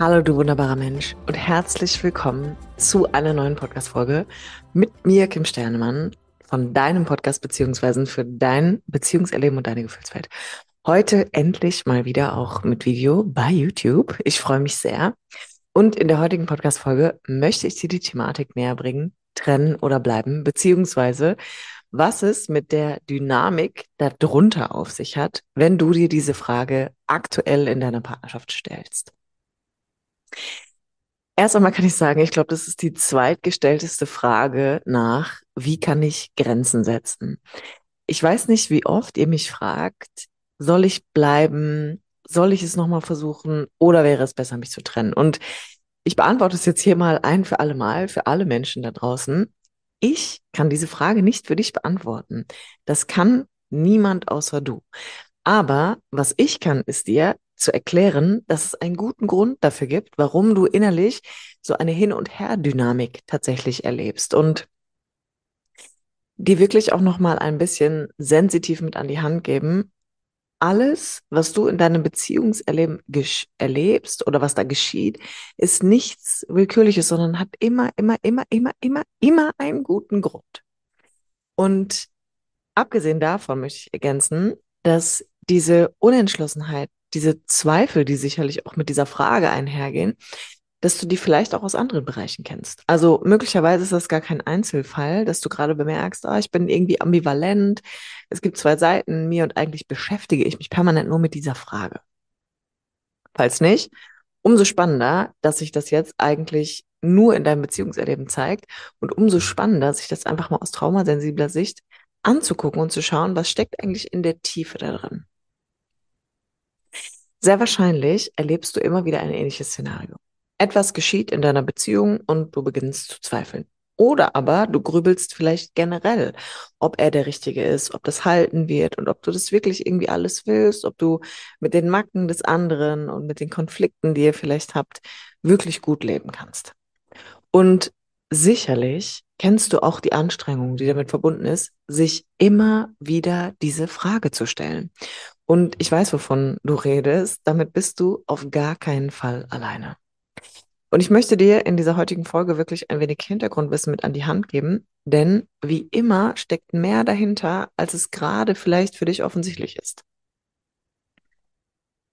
Hallo, du wunderbarer Mensch und herzlich willkommen zu einer neuen Podcast-Folge mit mir, Kim Sternemann, von deinem Podcast beziehungsweise für dein Beziehungserleben und deine Gefühlswelt. Heute endlich mal wieder auch mit Video bei YouTube. Ich freue mich sehr. Und in der heutigen Podcast-Folge möchte ich dir die Thematik näher bringen, trennen oder bleiben, beziehungsweise was es mit der Dynamik darunter auf sich hat, wenn du dir diese Frage aktuell in deiner Partnerschaft stellst. Erst einmal kann ich sagen, ich glaube, das ist die zweitgestellteste Frage nach, wie kann ich Grenzen setzen? Ich weiß nicht, wie oft ihr mich fragt, soll ich bleiben? Soll ich es nochmal versuchen? Oder wäre es besser, mich zu trennen? Und ich beantworte es jetzt hier mal ein für alle Mal, für alle Menschen da draußen. Ich kann diese Frage nicht für dich beantworten. Das kann niemand außer du. Aber was ich kann, ist dir zu erklären, dass es einen guten Grund dafür gibt, warum du innerlich so eine Hin- und Her-Dynamik tatsächlich erlebst und die wirklich auch noch mal ein bisschen sensitiv mit an die Hand geben. Alles, was du in deinem Beziehungserleben erlebst oder was da geschieht, ist nichts Willkürliches, sondern hat immer, immer, immer, immer, immer, immer einen guten Grund. Und abgesehen davon möchte ich ergänzen, dass diese Unentschlossenheit, diese Zweifel, die sicherlich auch mit dieser Frage einhergehen, dass du die vielleicht auch aus anderen Bereichen kennst. Also möglicherweise ist das gar kein Einzelfall, dass du gerade bemerkst, ah, ich bin irgendwie ambivalent, es gibt zwei Seiten mir und eigentlich beschäftige ich mich permanent nur mit dieser Frage. Falls nicht, umso spannender, dass sich das jetzt eigentlich nur in deinem Beziehungserleben zeigt und umso spannender, sich das einfach mal aus traumasensibler Sicht anzugucken und zu schauen, was steckt eigentlich in der Tiefe da drin. Sehr wahrscheinlich erlebst du immer wieder ein ähnliches Szenario. Etwas geschieht in deiner Beziehung und du beginnst zu zweifeln. Oder aber du grübelst vielleicht generell, ob er der Richtige ist, ob das halten wird und ob du das wirklich irgendwie alles willst, ob du mit den Macken des anderen und mit den Konflikten, die ihr vielleicht habt, wirklich gut leben kannst. Und sicherlich kennst du auch die Anstrengung, die damit verbunden ist, sich immer wieder diese Frage zu stellen. Und ich weiß, wovon du redest. Damit bist du auf gar keinen Fall alleine. Und ich möchte dir in dieser heutigen Folge wirklich ein wenig Hintergrundwissen mit an die Hand geben, denn wie immer steckt mehr dahinter, als es gerade vielleicht für dich offensichtlich ist.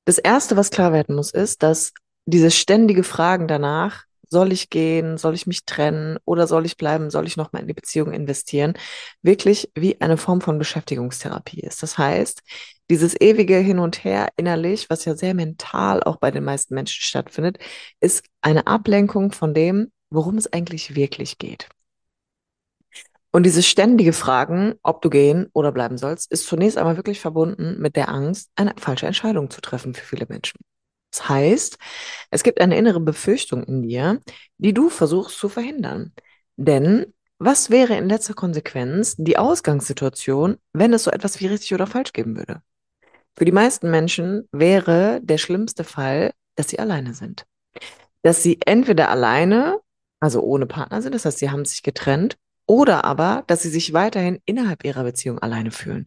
Das Erste, was klar werden muss, ist, dass diese ständige Fragen danach, soll ich gehen, soll ich mich trennen oder soll ich bleiben, soll ich nochmal in die Beziehung investieren, wirklich wie eine Form von Beschäftigungstherapie ist. Das heißt, dieses ewige Hin und Her innerlich, was ja sehr mental auch bei den meisten Menschen stattfindet, ist eine Ablenkung von dem, worum es eigentlich wirklich geht. Und dieses ständige Fragen, ob du gehen oder bleiben sollst, ist zunächst einmal wirklich verbunden mit der Angst, eine falsche Entscheidung zu treffen für viele Menschen. Das heißt, es gibt eine innere Befürchtung in dir, die du versuchst zu verhindern. Denn was wäre in letzter Konsequenz die Ausgangssituation, wenn es so etwas wie richtig oder falsch geben würde? Für die meisten Menschen wäre der schlimmste Fall, dass sie alleine sind. Dass sie entweder alleine, also ohne Partner sind, das heißt, sie haben sich getrennt, oder aber, dass sie sich weiterhin innerhalb ihrer Beziehung alleine fühlen.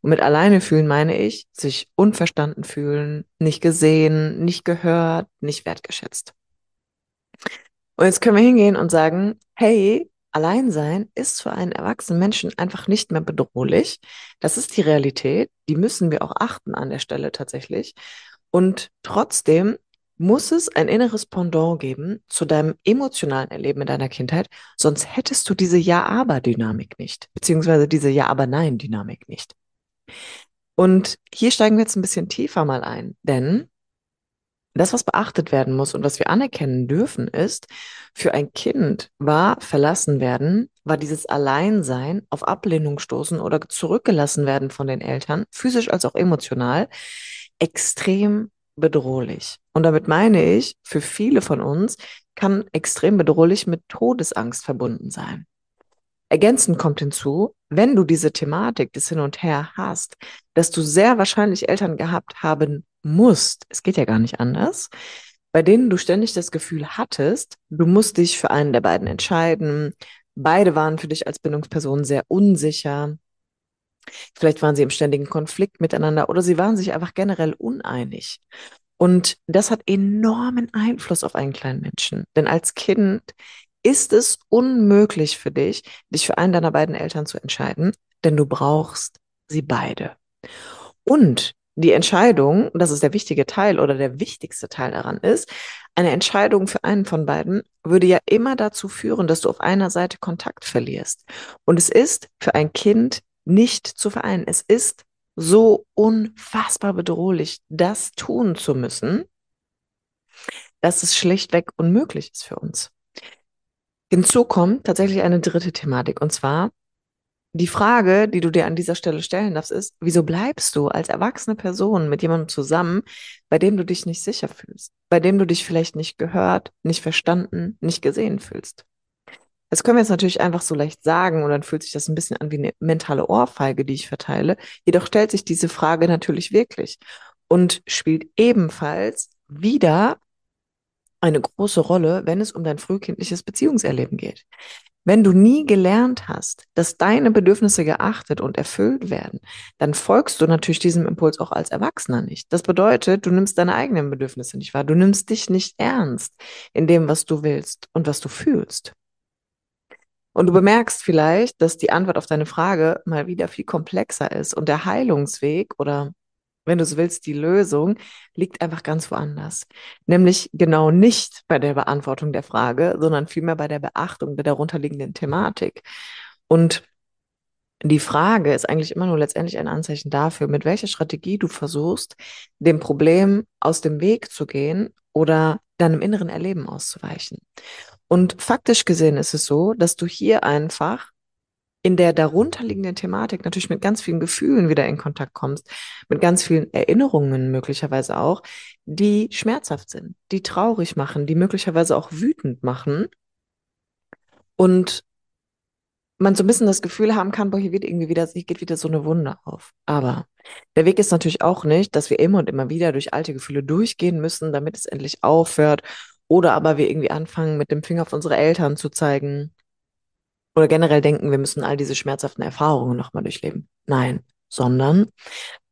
Und mit alleine fühlen meine ich, sich unverstanden fühlen, nicht gesehen, nicht gehört, nicht wertgeschätzt. Und jetzt können wir hingehen und sagen, hey, Alleinsein ist für einen erwachsenen Menschen einfach nicht mehr bedrohlich. Das ist die Realität. Die müssen wir auch achten an der Stelle tatsächlich. Und trotzdem muss es ein inneres Pendant geben zu deinem emotionalen Erleben in deiner Kindheit, sonst hättest du diese Ja-Aber-Dynamik nicht, beziehungsweise diese Ja-Aber-Nein-Dynamik nicht. Und hier steigen wir jetzt ein bisschen tiefer mal ein, denn das, was beachtet werden muss und was wir anerkennen dürfen, ist, für ein Kind war verlassen werden, war dieses Alleinsein, auf Ablehnung stoßen oder zurückgelassen werden von den Eltern, physisch als auch emotional, extrem bedrohlich. Und damit meine ich, für viele von uns kann extrem bedrohlich mit Todesangst verbunden sein. Ergänzend kommt hinzu, wenn du diese Thematik des Hin und Her hast, dass du sehr wahrscheinlich Eltern gehabt haben musst, es geht ja gar nicht anders, bei denen du ständig das Gefühl hattest, du musst dich für einen der beiden entscheiden. Beide waren für dich als Bindungsperson sehr unsicher. Vielleicht waren sie im ständigen Konflikt miteinander oder sie waren sich einfach generell uneinig. Und das hat enormen Einfluss auf einen kleinen Menschen. Denn als Kind ist es unmöglich für dich, dich für einen deiner beiden Eltern zu entscheiden, denn du brauchst sie beide. Und die Entscheidung, das ist der wichtige Teil oder der wichtigste Teil daran ist, eine Entscheidung für einen von beiden würde ja immer dazu führen, dass du auf einer Seite Kontakt verlierst. Und es ist für ein Kind nicht zu vereinen. Es ist so unfassbar bedrohlich, das tun zu müssen, dass es schlichtweg unmöglich ist für uns. Hinzu kommt tatsächlich eine dritte Thematik und zwar die Frage, die du dir an dieser Stelle stellen darfst, ist, wieso bleibst du als erwachsene Person mit jemandem zusammen, bei dem du dich nicht sicher fühlst, bei dem du dich vielleicht nicht gehört, nicht verstanden, nicht gesehen fühlst? Das können wir jetzt natürlich einfach so leicht sagen und dann fühlt sich das ein bisschen an wie eine mentale Ohrfeige, die ich verteile. Jedoch stellt sich diese Frage natürlich wirklich und spielt ebenfalls wieder eine große Rolle, wenn es um dein frühkindliches Beziehungserleben geht. Wenn du nie gelernt hast, dass deine Bedürfnisse geachtet und erfüllt werden, dann folgst du natürlich diesem Impuls auch als Erwachsener nicht. Das bedeutet, du nimmst deine eigenen Bedürfnisse nicht wahr. Du nimmst dich nicht ernst in dem, was du willst und was du fühlst. Und du bemerkst vielleicht, dass die Antwort auf deine Frage mal wieder viel komplexer ist und der Heilungsweg oder wenn du es willst, die Lösung liegt einfach ganz woanders. Nämlich genau nicht bei der Beantwortung der Frage, sondern vielmehr bei der Beachtung der darunterliegenden Thematik. Und die Frage ist eigentlich immer nur letztendlich ein Anzeichen dafür, mit welcher Strategie du versuchst, dem Problem aus dem Weg zu gehen oder deinem inneren Erleben auszuweichen. Und faktisch gesehen ist es so, dass du hier einfach in der darunterliegenden Thematik natürlich mit ganz vielen Gefühlen wieder in Kontakt kommst, mit ganz vielen Erinnerungen möglicherweise auch, die schmerzhaft sind, die traurig machen, die möglicherweise auch wütend machen. Und man so ein bisschen das Gefühl haben kann, boah, hier wird irgendwie wieder, hier geht wieder so eine Wunde auf. Aber der Weg ist natürlich auch nicht, dass wir immer und immer wieder durch alte Gefühle durchgehen müssen, damit es endlich aufhört oder aber wir irgendwie anfangen, mit dem Finger auf unsere Eltern zu zeigen oder generell denken, wir müssen all diese schmerzhaften Erfahrungen nochmal durchleben. Nein, sondern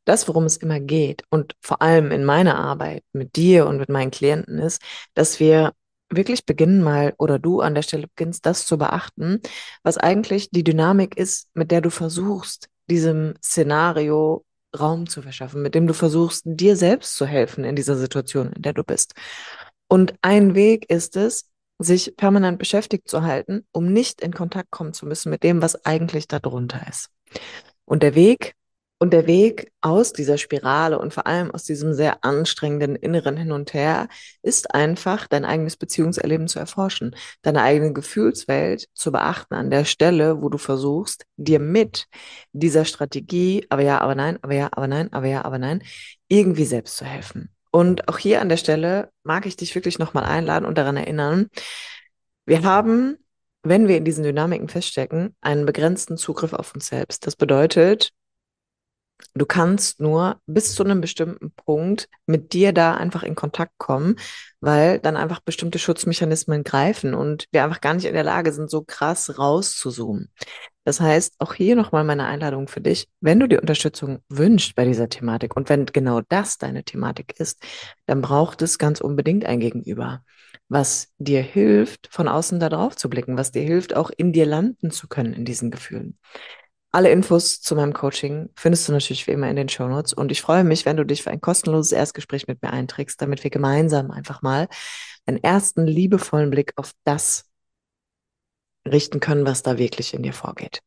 das, worum es immer geht und vor allem in meiner Arbeit mit dir und mit meinen Klienten ist, dass wir wirklich beginnen mal oder du an der Stelle beginnst, das zu beachten, was eigentlich die Dynamik ist, mit der du versuchst, diesem Szenario Raum zu verschaffen, mit dem du versuchst, dir selbst zu helfen in dieser Situation, in der du bist. Und ein Weg ist es, sich permanent beschäftigt zu halten, um nicht in Kontakt kommen zu müssen mit dem, was eigentlich darunter ist. Und der Weg und der Weg aus dieser Spirale und vor allem aus diesem sehr anstrengenden inneren Hin und Her ist einfach, dein eigenes Beziehungserleben zu erforschen, deine eigene Gefühlswelt zu beachten an der Stelle, wo du versuchst, dir mit dieser Strategie, aber ja, aber nein, aber ja, aber nein, aber ja, aber nein, irgendwie selbst zu helfen. Und auch hier an der Stelle mag ich dich wirklich nochmal einladen und daran erinnern, wir haben, wenn wir in diesen Dynamiken feststecken, einen begrenzten Zugriff auf uns selbst. Das bedeutet, du kannst nur bis zu einem bestimmten Punkt mit dir da einfach in Kontakt kommen, weil dann einfach bestimmte Schutzmechanismen greifen und wir einfach gar nicht in der Lage sind, so krass rauszuzoomen. Das heißt, auch hier nochmal meine Einladung für dich, wenn du die Unterstützung wünschst bei dieser Thematik und wenn genau das deine Thematik ist, dann braucht es ganz unbedingt ein Gegenüber, was dir hilft, von außen da drauf zu blicken, was dir hilft, auch in dir landen zu können in diesen Gefühlen. Alle Infos zu meinem Coaching findest du natürlich wie immer in den Show Notes und ich freue mich, wenn du dich für ein kostenloses Erstgespräch mit mir einträgst, damit wir gemeinsam einfach mal einen ersten liebevollen Blick auf das richten können, was da wirklich in dir vorgeht.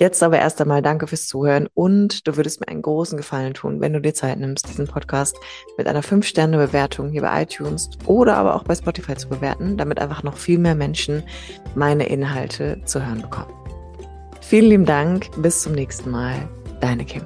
Jetzt aber erst einmal danke fürs Zuhören und du würdest mir einen großen Gefallen tun, wenn du dir Zeit nimmst, diesen Podcast mit einer 5-Sterne-Bewertung hier bei iTunes oder aber auch bei Spotify zu bewerten, damit einfach noch viel mehr Menschen meine Inhalte zu hören bekommen. Vielen lieben Dank, bis zum nächsten Mal. Deine Kim.